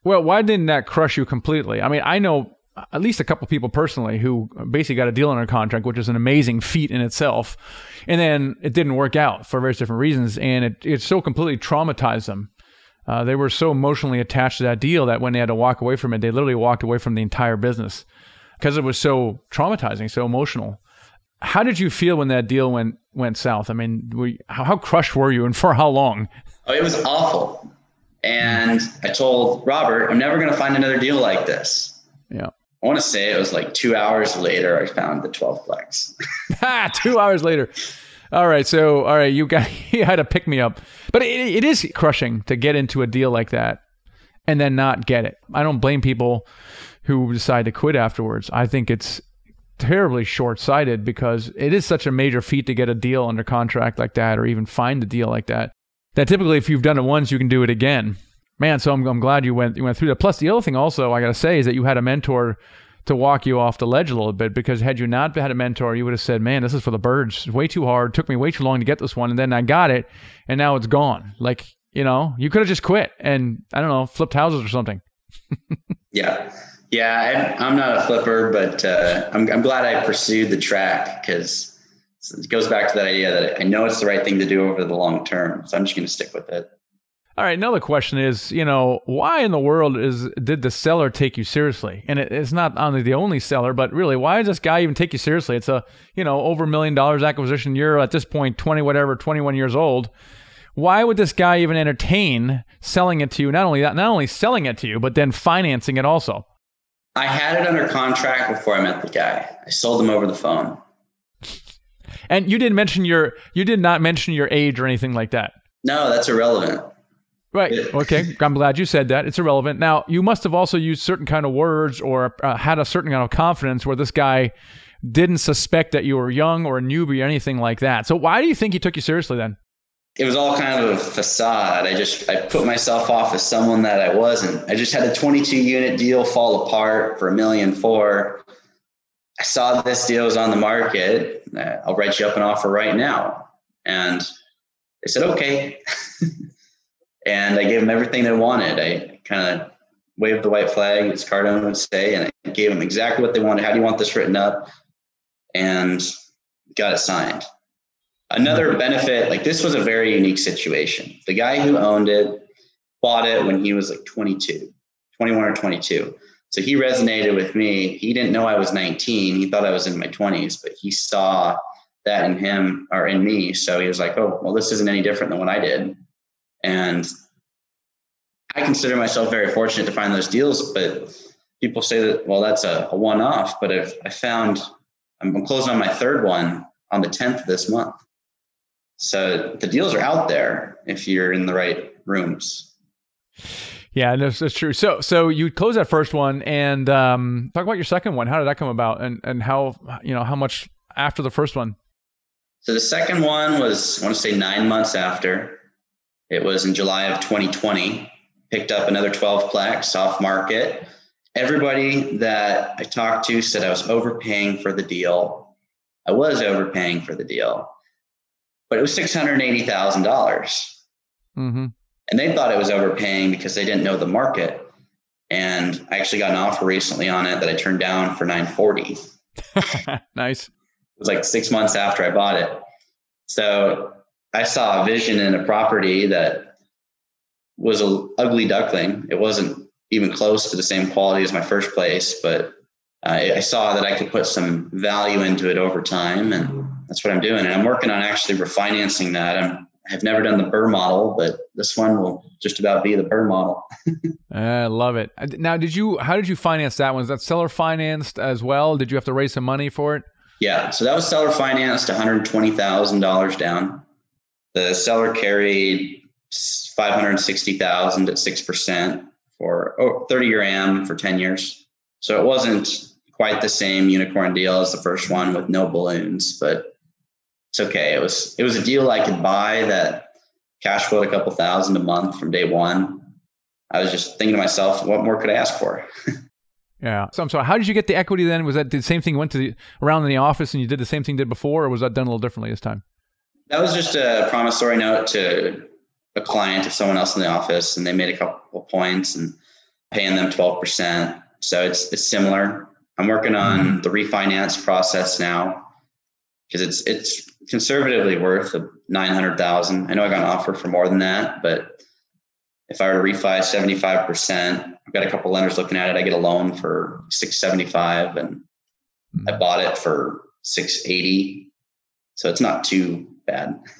Well, why didn't that crush you completely? I mean, I know at least a couple people personally who basically got a deal under contract, which is an amazing feat in itself. And then it didn't work out for various different reasons. And it, it so completely traumatized them. Uh, they were so emotionally attached to that deal that when they had to walk away from it, they literally walked away from the entire business because it was so traumatizing, so emotional. How did you feel when that deal went went south? I mean, we, how, how crushed were you and for how long? Oh, it was awful. And I told Robert, I'm never going to find another deal like this. Yeah. I want to say it was like two hours later, I found the 12 plex. ah, two hours later. All right. So, all right, you got, you had to pick me up. But it, it is crushing to get into a deal like that and then not get it. I don't blame people who decide to quit afterwards. I think it's terribly short sighted because it is such a major feat to get a deal under contract like that or even find a deal like that. That typically, if you've done it once, you can do it again man, so I'm, I'm glad you went you went through that. Plus, the other thing also I got to say is that you had a mentor to walk you off the ledge a little bit because had you not had a mentor, you would have said, "Man, this is for the birds. Way too hard. It took me way too long to get this one, and then I got it, and now it's gone." Like you know, you could have just quit and I don't know, flipped houses or something. yeah, yeah. I, am not a flipper, but uh, I'm I'm glad I pursued the track because it goes back to that idea that I know it's the right thing to do over the long term. So I'm just going to stick with it. All right. Another question is, you know, why in the world is did the seller take you seriously? And it, it's not only the only seller, but really, why does this guy even take you seriously? It's a you know over a million dollars acquisition. You're at this point twenty whatever, twenty one years old. Why would this guy even entertain selling it to you? Not only that, not only selling it to you, but then financing it also. I had it under contract before I met the guy. I sold him over the phone. And you didn't mention your you did not mention your age or anything like that. No, that's irrelevant. Right. Okay. I'm glad you said that. It's irrelevant. Now, you must have also used certain kind of words or uh, had a certain kind of confidence where this guy didn't suspect that you were young or a newbie or anything like that. So, why do you think he took you seriously then? It was all kind of a facade. I just I put myself off as someone that I wasn't. I just had a 22 unit deal fall apart for a million four. I saw this deal was on the market. Uh, I'll write you up an offer right now. And they said, okay. and I gave them everything they wanted. I kind of waved the white flag, as Cardone would say, and I gave them exactly what they wanted. How do you want this written up? And got it signed. Another benefit, like this was a very unique situation. The guy who owned it bought it when he was like 22, 21 or 22. So he resonated with me. He didn't know I was 19. He thought I was in my 20s, but he saw that in him or in me. So he was like, oh, well, this isn't any different than what I did. And I consider myself very fortunate to find those deals, but people say that, well, that's a, a one off. But if I found, I'm closing on my third one on the 10th of this month. So the deals are out there if you're in the right rooms. Yeah, that's, that's true. So, so you close that first one, and um, talk about your second one. How did that come about, and and how you know how much after the first one? So the second one was I want to say nine months after. It was in July of 2020. Picked up another 12 plex off market. Everybody that I talked to said I was overpaying for the deal. I was overpaying for the deal, but it was $680,000. Mm-hmm. And they thought it was overpaying because they didn't know the market. And I actually got an offer recently on it that I turned down for 940. nice. It was like six months after I bought it. So I saw a vision in a property that was a ugly duckling. It wasn't even close to the same quality as my first place, but I, I saw that I could put some value into it over time, and that's what I'm doing. And I'm working on actually refinancing that. I'm I have never done the BRRRR model, but this one will just about be the BRRRR model. I love it. Uh, now, did you? How did you finance that one? Was that seller financed as well? Did you have to raise some money for it? Yeah, so that was seller financed, one hundred twenty thousand dollars down. The seller carried 560,000 at 6% for oh, 30 year AM for 10 years. So it wasn't quite the same unicorn deal as the first one with no balloons, but it's okay. It was it was a deal I could buy that cash flowed a couple thousand a month from day one. I was just thinking to myself, what more could I ask for? yeah. So I'm sorry. How did you get the equity then? Was that the same thing? Went to the around in the office and you did the same thing did before, or was that done a little differently this time? That was just a promissory note to a client of someone else in the office, and they made a couple of points and paying them 12%. So it's it's similar. I'm working on mm-hmm. the refinance process now because it's it's conservatively worth nine hundred thousand. I know I got an offer for more than that, but if I were to refi seventy five percent, I've got a couple lenders looking at it. I get a loan for six seventy five, and I mm-hmm. bought it for six eighty. So it's not too bad.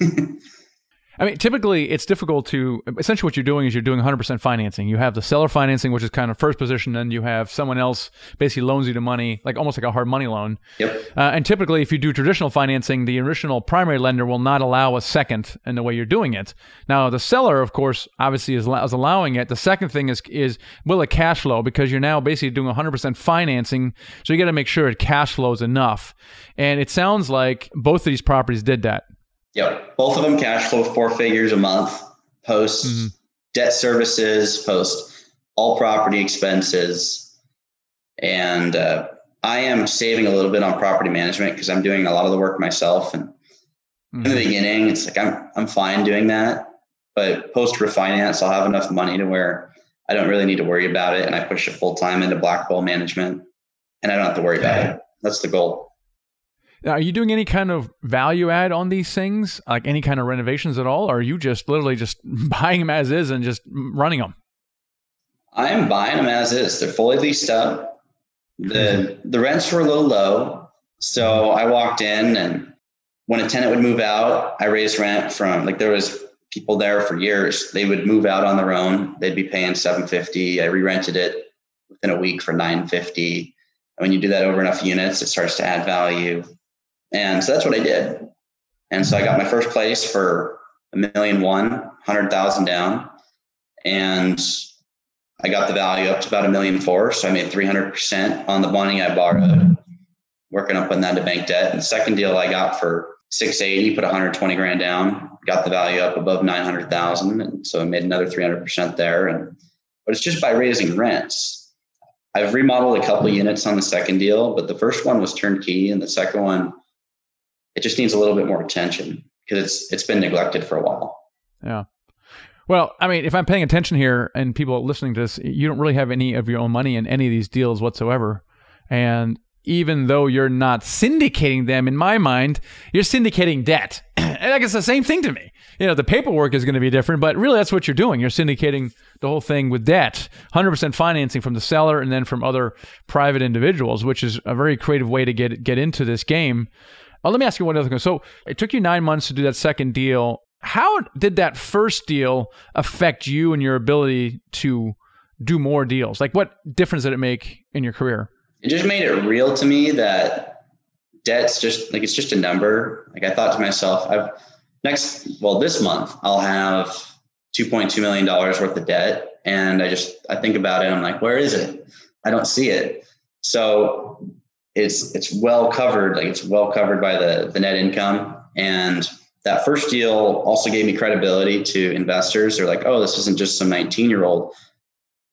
I mean, typically it's difficult to essentially what you're doing is you're doing 100% financing. You have the seller financing, which is kind of first position, and you have someone else basically loans you the money, like almost like a hard money loan. Yep. Uh, and typically, if you do traditional financing, the original primary lender will not allow a second in the way you're doing it. Now, the seller, of course, obviously is, is allowing it. The second thing is is will it cash flow because you're now basically doing 100% financing, so you got to make sure it cash flows enough. And it sounds like both of these properties did that. Yep. Both of them cash flow four figures a month, post mm-hmm. debt services, post all property expenses. And uh, I am saving a little bit on property management because I'm doing a lot of the work myself. And mm-hmm. in the mm-hmm. beginning, it's like I'm I'm fine doing that. But post refinance, I'll have enough money to where I don't really need to worry about it. And I push it full time into Blackwell management and I don't have to worry about it. That's the goal. Now, are you doing any kind of value add on these things, like any kind of renovations at all? Or are you just literally just buying them as is and just running them? I'm buying them as is. They're fully leased up. The the rents were a little low, so I walked in and when a tenant would move out, I raised rent from like there was people there for years. They would move out on their own. They'd be paying 750. I re-rented it within a week for 950. And when you do that over enough units, it starts to add value. And so that's what I did. And so I got my first place for a million one, hundred thousand down. And I got the value up to about a million four. So I made 300% on the money I borrowed, working up on that to bank debt. And the second deal I got for 680, put 120 grand down, got the value up above 900,000. And so I made another 300% there. And, but it's just by raising rents. I've remodeled a couple units on the second deal, but the first one was turnkey and the second one it just needs a little bit more attention because it's it's been neglected for a while. Yeah. Well, I mean, if I'm paying attention here and people listening to this, you don't really have any of your own money in any of these deals whatsoever. And even though you're not syndicating them, in my mind, you're syndicating debt. and I guess the same thing to me. You know, the paperwork is going to be different, but really that's what you're doing. You're syndicating the whole thing with debt, 100% financing from the seller and then from other private individuals, which is a very creative way to get get into this game. Oh, let me ask you one other thing. So it took you nine months to do that second deal. How did that first deal affect you and your ability to do more deals? Like, what difference did it make in your career? It just made it real to me that debt's just like it's just a number. Like I thought to myself, I've next well this month I'll have 2.2 million dollars worth of debt, and I just I think about it. I'm like, where is it? I don't see it. So it's it's well covered like it's well covered by the the net income. And that first deal also gave me credibility to investors. They're like oh this isn't just some 19 year old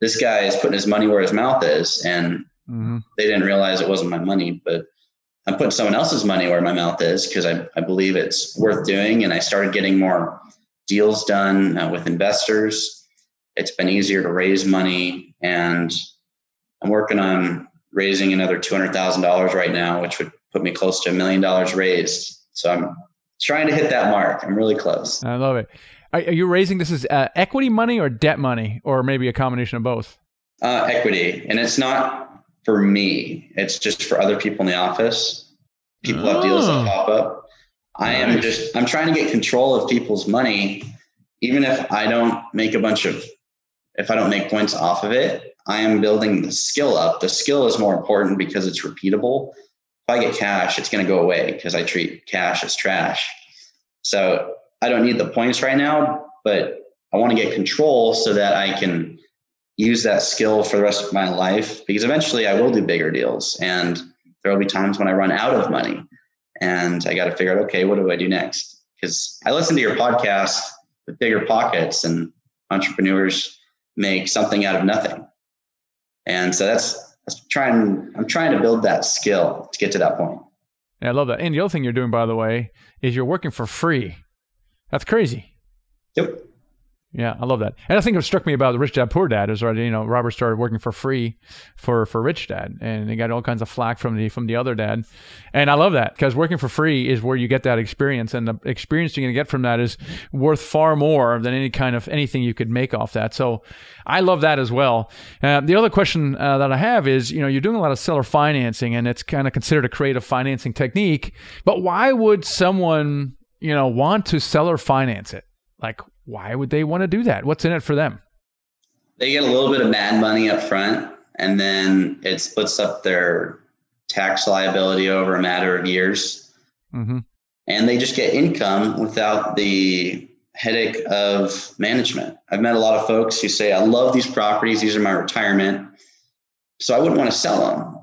this guy is putting his money where his mouth is. And mm-hmm. they didn't realize it wasn't my money but i'm putting someone else's money where my mouth is because I, I believe it's worth doing. And i started getting more deals done uh, with investors. It's been easier to raise money. And i'm working on raising another $200,000 right now, which would put me close to a million dollars raised. So I'm trying to hit that mark. I'm really close. I love it. Are, you raising this as uh, equity money or debt money, or maybe a combination of both? Uh, equity, and it's not for me. It's just for other people in the office. People oh. have deals that oh. pop up. I nice. am just I'm trying to get control of people's money, even if I don't make a bunch of if I don't make points off of it. I am building the skill up. The skill is more important because it's repeatable. If I get cash, it's going to go away because I treat cash as trash. So I don't need the points right now, but I want to get control so that I can use that skill for the rest of my life because eventually I will do bigger deals and there will be times when I run out of money and I got to figure out, okay, what do I do next? Because I listen to your podcast with BiggerPockets and entrepreneurs make something out of nothing. And so that's, that's trying, I'm trying to build that skill to get to that point. Yeah, I love that. And the other thing you're doing, by the way, is you're working for free. That's crazy. Yep. Yeah, I love that. And I think what struck me about the Rich Dad Poor Dad is, right, you know, Robert started working for free for for Rich Dad, and he got all kinds of flack from the from the other dad. And I love that because working for free is where you get that experience, and the experience you're going to get from that is worth far more than any kind of anything you could make off that. So I love that as well. Uh, the other question uh, that I have is, you know, you're doing a lot of seller financing, and it's kind of considered a creative financing technique. But why would someone, you know, want to seller finance it? Like, why would they want to do that? What's in it for them? They get a little bit of mad money up front, and then it splits up their tax liability over a matter of years. Mm-hmm. And they just get income without the headache of management. I've met a lot of folks who say, I love these properties, these are my retirement. So I wouldn't want to sell them.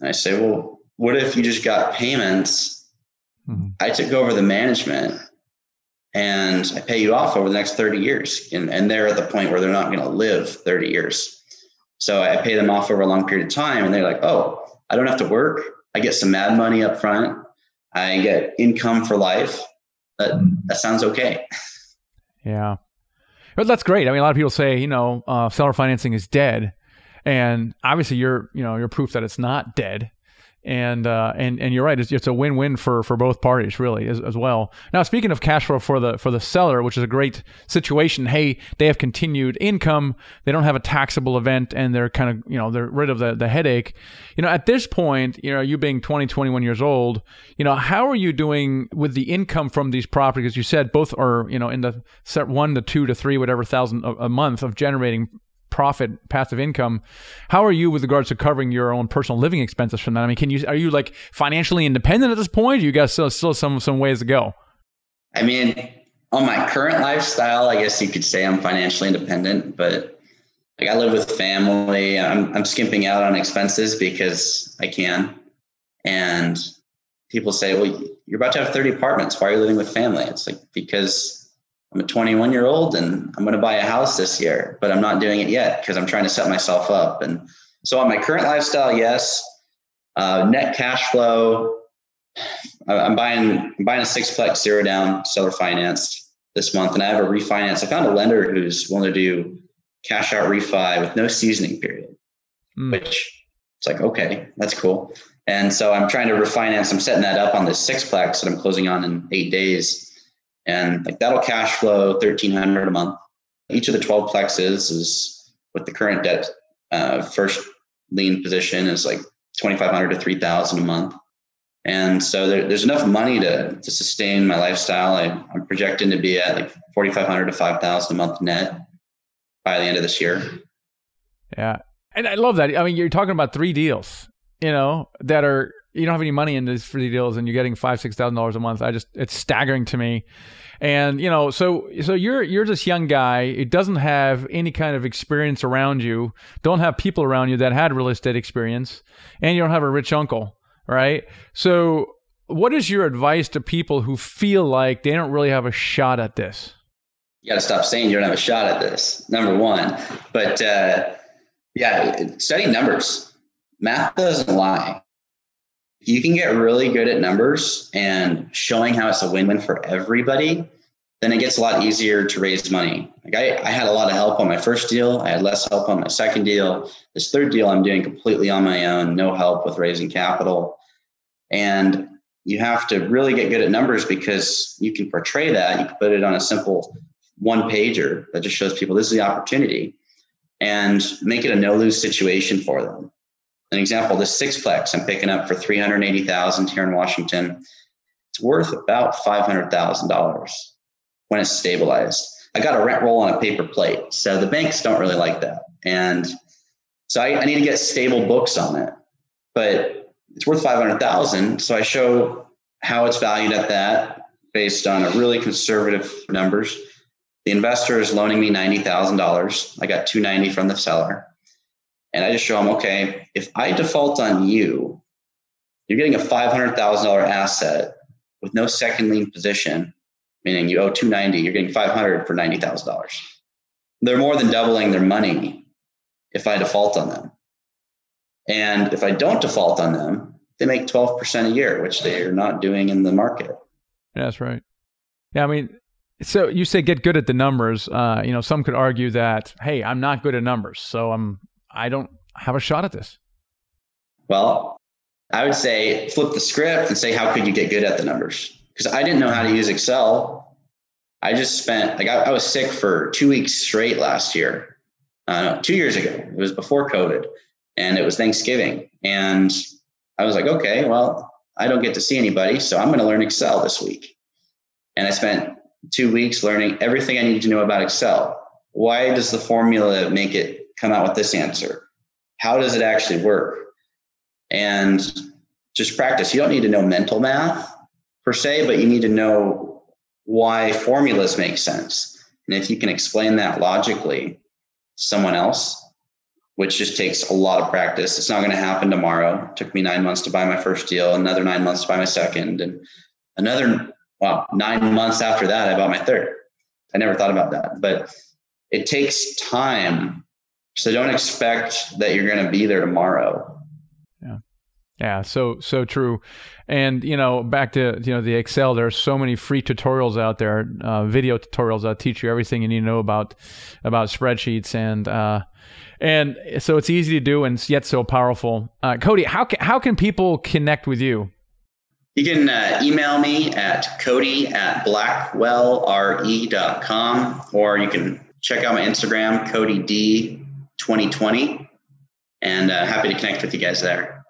And I say, well, what if you just got payments? Mm-hmm. I took over the management and I pay you off over the next 30 years. And, and they're at the point where they're not going to live 30 years. So I pay them off over a long period of time and they're like, oh, I don't have to work. I get some mad money up front. I get income for life. That, that sounds okay. Yeah. But that's great. I mean, a lot of people say, you know, uh, seller financing is dead. And obviously you're, you know, you're proof that it's not dead and uh, and and you're right. It's, it's a win-win for for both parties, really, as, as, well. Now, speaking of cash flow for the for the seller, which is a great situation. Hey, they have continued income. They don't have a taxable event, and they're kind of you know they're rid of the the headache. You know, at this point, you know, you being 20, 21 years old, you know, how are you doing with the income from these properties? You said both are you know in the set one to two to three whatever thousand a, a month of generating profit passive income how are you with regards to covering your own personal living expenses from that? I mean can you are you like financially independent at this point? You got still still some some ways to go. I mean on my current lifestyle i guess you could say i'm financially independent but like i live with family. I'm, I'm skimping out on expenses because i can. And people say well you're about to have 30 apartments. Why are you living with family? It's like because I'm a 21 year old and I'm going to buy a house this year, but I'm not doing it yet because I'm trying to set myself up. And so on my current lifestyle, yes. Uh, net cash flow. I'm buying I'm buying a sixplex zero down seller financed this month, and I have a refinance. I found a lender who's willing to do cash out refi with no seasoning period, mm. which it's like okay, that's cool. And so I'm trying to refinance. I'm setting that up on this sixplex that I'm closing on in eight days and like that'll cash flow 1300 a month. Each of the 12 plexes is with the current debt uh, first lien position is like 2500 to 3000 a month. And so there, there's enough money to, to sustain my lifestyle. I, I'm projecting to be at like 4,500 to 5,000 a month net by the end of this year. Yeah. And I love that. I mean, you're talking about three deals, you know, that are you don't have any money in these free deals and you're getting five six thousand dollars a month. I just it's staggering to me. And you know so so you're you're this young guy. It doesn't have any kind of experience around you. Don't have people around you that had real estate experience. And you don't have a rich uncle right? So what is your advice to people who feel like they don't really have a shot at this? You got to stop saying you don't have a shot at this number one. But uh, yeah study numbers. Math doesn't lie you can get really good at numbers and showing how it's a win-win for everybody, then it gets a lot easier to raise money. Like I, I had a lot of help on my first deal. I had less help on my second deal. This third deal I'm doing completely on my own, no help with raising capital. And you have to really get good at numbers because you can portray that. You can put it on a simple one pager that just shows people this is the opportunity and make it a no lose situation for them an example, the sixplex I'm picking up for 380,000 here in Washington. It's worth about $500,000 when it's stabilized. I got a rent roll on a paper plate. So the banks don't really like that. And so I, I need to get stable books on it, but it's worth 500,000. So I show how it's valued at that based on a really conservative numbers. The investor is loaning me $90,000. I got 290 from the seller. And I just show them, okay, if I default on you, you're getting a $500,000 asset with no second lien position, meaning you owe 290, you're getting 500 for $90,000. They're more than doubling their money if I default on them. And if I don't default on them, they make 12% a year, which they are not doing in the market. Yeah, that's right. Yeah, I mean, so you say get good at the numbers. Uh, you know, some could argue that, hey, I'm not good at numbers, so I'm I don't have a shot at this. Well, I would say flip the script and say, how could you get good at the numbers? Because I didn't know how to use Excel. I just spent like I, I was sick for two weeks straight last year. Uh, two years ago. It was before COVID, and it was Thanksgiving, and I was like, okay, well, I don't get to see anybody, so I'm going to learn Excel this week. And I spent two weeks learning everything I needed to know about Excel. Why does the formula make it come out with this answer? How does it actually work? And just practice. You don't need to know mental math per se, but you need to know why formulas make sense. And if you can explain that logically someone else, which just takes a lot of practice. It's not going to happen tomorrow. It took me nine months to buy my first deal, another nine months to buy my second, and another well, nine months after that, I bought my third. I never thought about that, but it takes time. So don't expect that you're going to be there tomorrow. Yeah. Yeah, so so true, and you know back to you know the Excel. There are so many free tutorials out there, uh, video tutorials that teach you everything you need to know about about spreadsheets, and uh, and so it's easy to do and yet so powerful. Uh, Cody, how can, how can people connect with you? You can uh, email me at cody at blackwellre.com or you can check out my Instagram, Cody D2020, and uh, happy to connect with you guys there.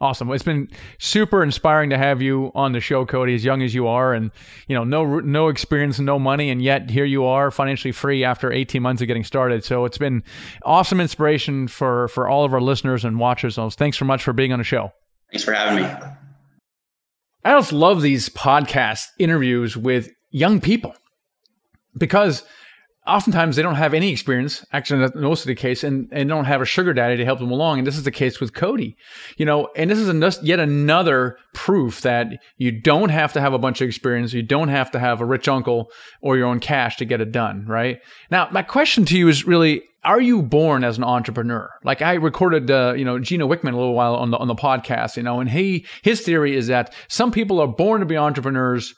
Awesome. It's been super inspiring to have you on the show, Cody, as young as you are, and you know, no no experience, no money, and yet here you are, financially free after 18 months of getting started. So it's been awesome inspiration for for all of our listeners and watchers. So thanks so much for being on the show. Thanks for having me. I just love these podcast interviews with young people because oftentimes they don't have any experience. Actually, that's most of the case, and, and don't have a sugar daddy to help them along. And this is the case with Cody, you know. And this is a, yet another proof that you don't have to have a bunch of experience. You don't have to have a rich uncle or your own cash to get it done. Right now, my question to you is really. Are you born as an entrepreneur? Like I recorded, uh, you know, Gino Wickman a little while on the on the podcast, you know, and he his theory is that some people are born to be entrepreneurs,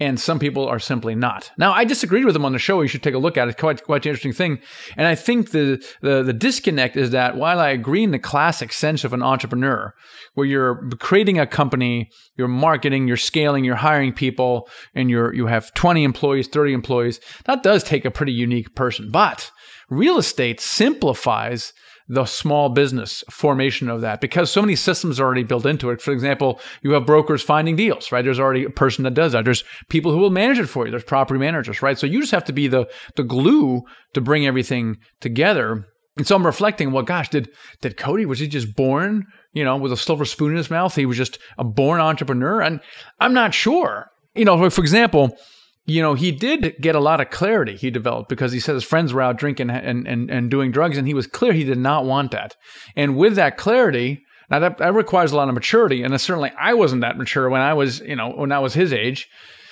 and some people are simply not. Now, I disagreed with him on the show. You should take a look at it. Quite, quite an interesting thing. And I think the, the, the disconnect is that while I agree in the classic sense of an entrepreneur, where you're creating a company, you're marketing, you're scaling, you're hiring people, and you're you have 20 employees, 30 employees, that does take a pretty unique person. But real estate simplifies the small business formation of that because so many systems are already built into it. For example, you have brokers finding deals, right? There's already a person that does that. There's people who will manage it for you. There's property managers, right? So you just have to be the the glue to bring everything together. And so I'm reflecting, well, gosh, did did Cody was he just born, you know, with a silver spoon in his mouth? He was just a born entrepreneur, and I'm not sure. You know, for example, you know, he did get a lot of clarity he developed because he said his friends were out drinking and, and, and doing drugs, and he was clear he did not want that. And with that clarity, now that, that requires a lot of maturity, and certainly I wasn't that mature when I was, you know, when I was his age.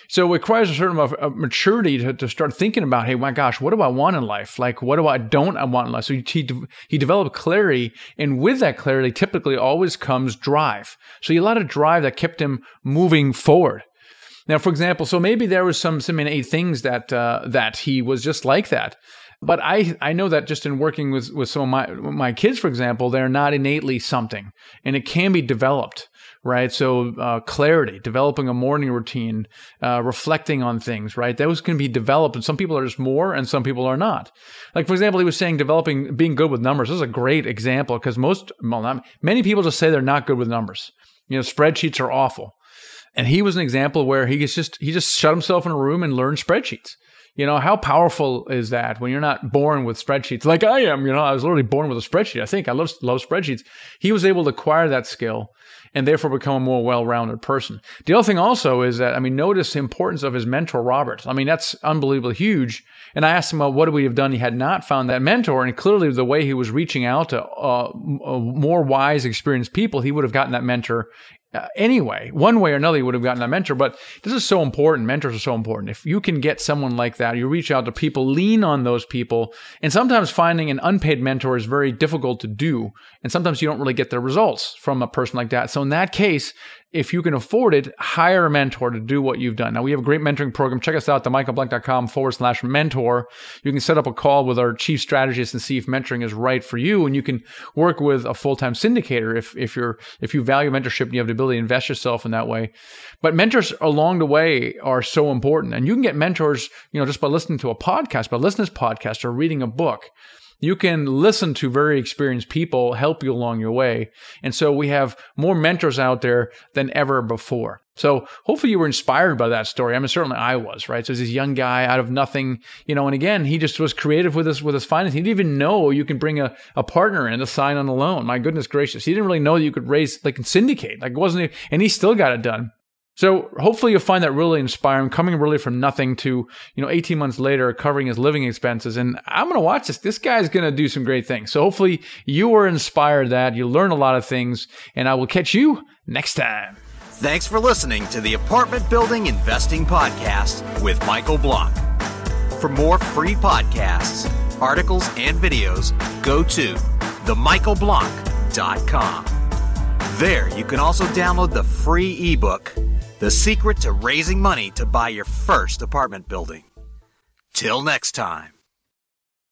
So it requires a certain amount of maturity to, to start thinking about, hey, my gosh, what do I want in life? Like, what do I don't I want in life? So he, he developed clarity, and with that clarity, typically always comes drive. So he had a lot of drive that kept him moving forward. Now, for example, so maybe there was some some innate things that uh, that he was just like that. But I I know that just in working with with some of my my kids, for example, they're not innately something, and it can be developed right? So uh, clarity, developing a morning routine, uh, reflecting on things, right? Those can be developed, and some people are just more, and some people are not. Like for example, he was saying developing, being good with numbers. This is a great example because most, well, not, many people just say they're not good with numbers. You know, spreadsheets are awful. And he was an example where he just he just shut himself in a room and learned spreadsheets. You know, how powerful is that when you're not born with spreadsheets like I am? You know, I was literally born with a spreadsheet. I think I love love spreadsheets. He was able to acquire that skill and therefore become a more well-rounded person. The other thing also is that I mean, notice the importance of his mentor Robert. I mean, that's unbelievably huge. And I asked him, well, what would we have done? He had not found that mentor, and clearly the way he was reaching out to uh, more wise, experienced people, he would have gotten that mentor uh, anyway, one way or another, you would have gotten a mentor. But this is so important. Mentors are so important. If you can get someone like that, you reach out to people, lean on those people. And sometimes finding an unpaid mentor is very difficult to do. And sometimes you don't really get the results from a person like that. So in that case, if you can afford it, hire a mentor to do what you've done. Now, we have a great mentoring program. Check us out, themichaelblank.com forward slash mentor. You can set up a call with our chief strategist and see if mentoring is right for you. And you can work with a full-time syndicator if, if you're, if you value mentorship and you have the ability to invest yourself in that way. But mentors along the way are so important. And you can get mentors, you know, just by listening to a podcast, by listening to this podcast or reading a book you can listen to very experienced people help you along your way. And so we have more mentors out there than ever before. So hopefully you were inspired by that story. I mean, certainly I was, right? So this young guy out of nothing, you know, and again, he just was creative with his, with his finance. He didn't even know you can bring a, a partner in to sign on the loan. My goodness gracious. He didn't really know you could raise, like syndicate. Like it wasn't, and he still got it done. So hopefully you'll find that really inspiring, coming really from nothing to, you know, 18 months later, covering his living expenses. And I'm going to watch this. This guy's going to do some great things. So hopefully you were inspired that you learn a lot of things and I will catch you next time. Thanks for listening to the Apartment Building Investing Podcast with Michael Blank. For more free podcasts, articles, and videos, go to themichaelblank.com. There, you can also download the free ebook the secret to raising money to buy your first apartment building. Till next time.